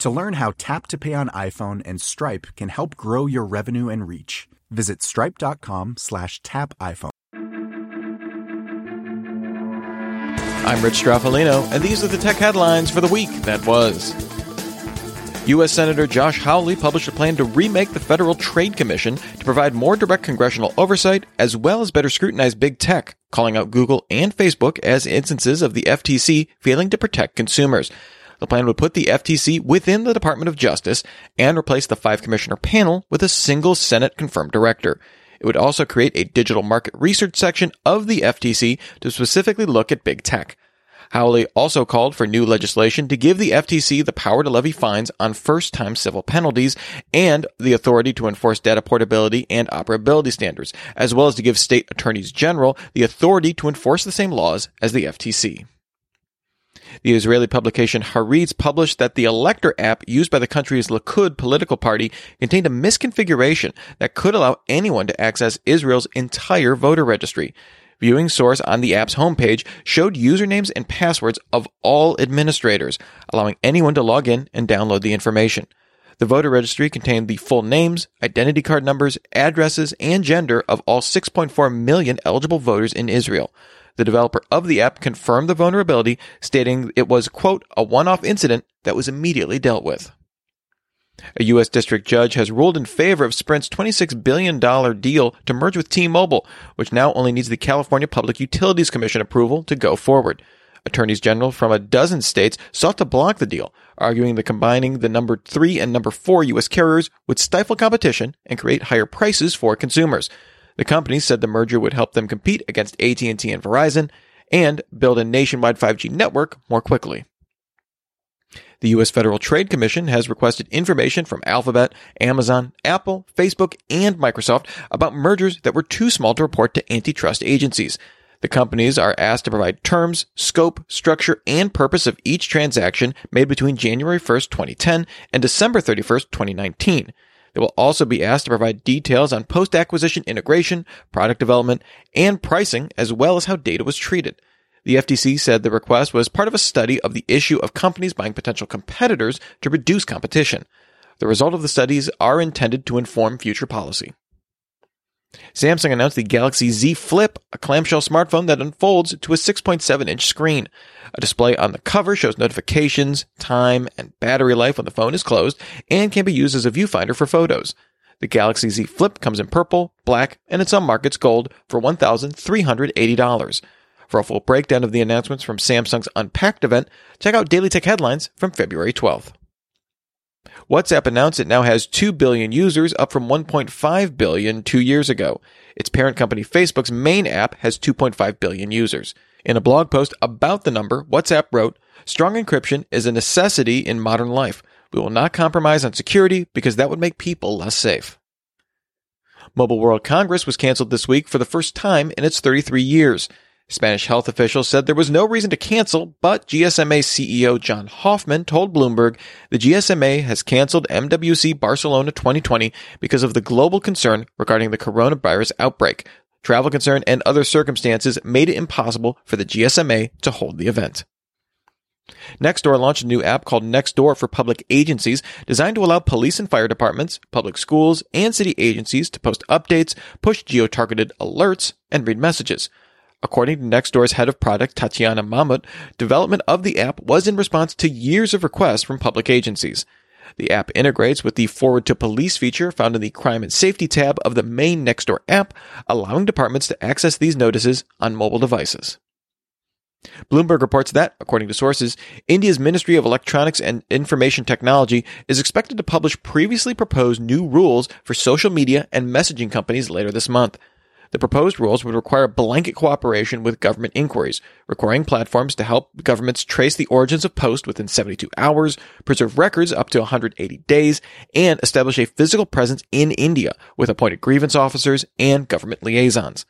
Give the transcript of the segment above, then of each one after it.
To learn how Tap to Pay on iPhone and Stripe can help grow your revenue and reach, visit stripe.com slash tap iPhone. I'm Rich Stroffolino, and these are the tech headlines for the week that was. U.S. Senator Josh Hawley published a plan to remake the Federal Trade Commission to provide more direct congressional oversight as well as better scrutinize big tech, calling out Google and Facebook as instances of the FTC failing to protect consumers. The plan would put the FTC within the Department of Justice and replace the five commissioner panel with a single Senate confirmed director. It would also create a digital market research section of the FTC to specifically look at big tech. Hawley also called for new legislation to give the FTC the power to levy fines on first time civil penalties and the authority to enforce data portability and operability standards, as well as to give state attorneys general the authority to enforce the same laws as the FTC. The Israeli publication Haaretz published that the Elector app used by the country's Likud political party contained a misconfiguration that could allow anyone to access Israel's entire voter registry. Viewing source on the app's homepage showed usernames and passwords of all administrators, allowing anyone to log in and download the information. The voter registry contained the full names, identity card numbers, addresses, and gender of all 6.4 million eligible voters in Israel. The developer of the app confirmed the vulnerability, stating it was, quote, a one-off incident that was immediately dealt with. A U.S. district judge has ruled in favor of Sprint's $26 billion deal to merge with T-Mobile, which now only needs the California Public Utilities Commission approval to go forward. Attorneys general from a dozen states sought to block the deal, arguing that combining the number three and number four U.S. carriers would stifle competition and create higher prices for consumers. The companies said the merger would help them compete against AT&T and Verizon and build a nationwide 5G network more quickly. The U.S. Federal Trade Commission has requested information from Alphabet, Amazon, Apple, Facebook, and Microsoft about mergers that were too small to report to antitrust agencies. The companies are asked to provide terms, scope, structure, and purpose of each transaction made between January 1st, 2010 and December 31st, 2019. They will also be asked to provide details on post acquisition integration, product development, and pricing, as well as how data was treated. The FTC said the request was part of a study of the issue of companies buying potential competitors to reduce competition. The result of the studies are intended to inform future policy. Samsung announced the Galaxy Z Flip, a clamshell smartphone that unfolds to a 6.7 inch screen. A display on the cover shows notifications, time, and battery life when the phone is closed and can be used as a viewfinder for photos. The Galaxy Z Flip comes in purple, black, and in some markets gold for $1,380. For a full breakdown of the announcements from Samsung's Unpacked event, check out Daily Tech Headlines from February 12th. WhatsApp announced it now has 2 billion users, up from 1.5 billion two years ago. Its parent company Facebook's main app has 2.5 billion users. In a blog post about the number, WhatsApp wrote, Strong encryption is a necessity in modern life. We will not compromise on security because that would make people less safe. Mobile World Congress was canceled this week for the first time in its 33 years. Spanish health officials said there was no reason to cancel, but GSMA CEO John Hoffman told Bloomberg the GSMA has canceled MWC Barcelona 2020 because of the global concern regarding the coronavirus outbreak. Travel concern and other circumstances made it impossible for the GSMA to hold the event. Nextdoor launched a new app called Nextdoor for public agencies designed to allow police and fire departments, public schools, and city agencies to post updates, push geo-targeted alerts, and read messages. According to Nextdoor's head of product, Tatiana Mamut, development of the app was in response to years of requests from public agencies. The app integrates with the Forward to Police feature found in the Crime and Safety tab of the main Nextdoor app, allowing departments to access these notices on mobile devices. Bloomberg reports that, according to sources, India's Ministry of Electronics and Information Technology is expected to publish previously proposed new rules for social media and messaging companies later this month. The proposed rules would require blanket cooperation with government inquiries, requiring platforms to help governments trace the origins of posts within 72 hours, preserve records up to 180 days, and establish a physical presence in India with appointed grievance officers and government liaisons.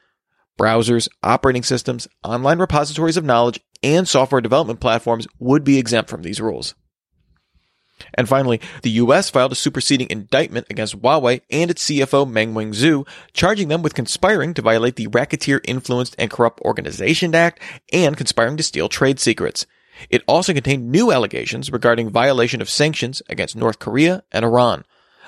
Browsers, operating systems, online repositories of knowledge, and software development platforms would be exempt from these rules. And finally, the US filed a superseding indictment against Huawei and its CFO Meng Wanzhou, charging them with conspiring to violate the Racketeer Influenced and Corrupt Organization Act and conspiring to steal trade secrets. It also contained new allegations regarding violation of sanctions against North Korea and Iran.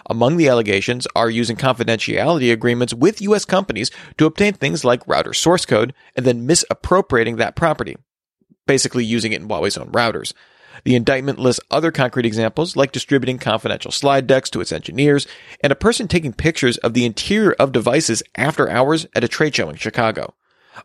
Among the allegations are using confidentiality agreements with US companies to obtain things like router source code and then misappropriating that property, basically using it in Huawei's own routers. The indictment lists other concrete examples like distributing confidential slide decks to its engineers and a person taking pictures of the interior of devices after hours at a trade show in Chicago.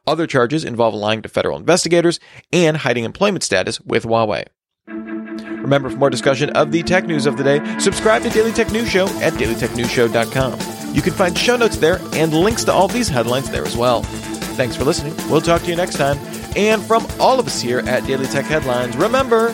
Other charges involve lying to federal investigators and hiding employment status with Huawei. Remember, for more discussion of the tech news of the day, subscribe to Daily Tech News Show at dailytechnewsshow.com. You can find show notes there and links to all these headlines there as well. Thanks for listening. We'll talk to you next time. And from all of us here at Daily Tech Headlines, remember,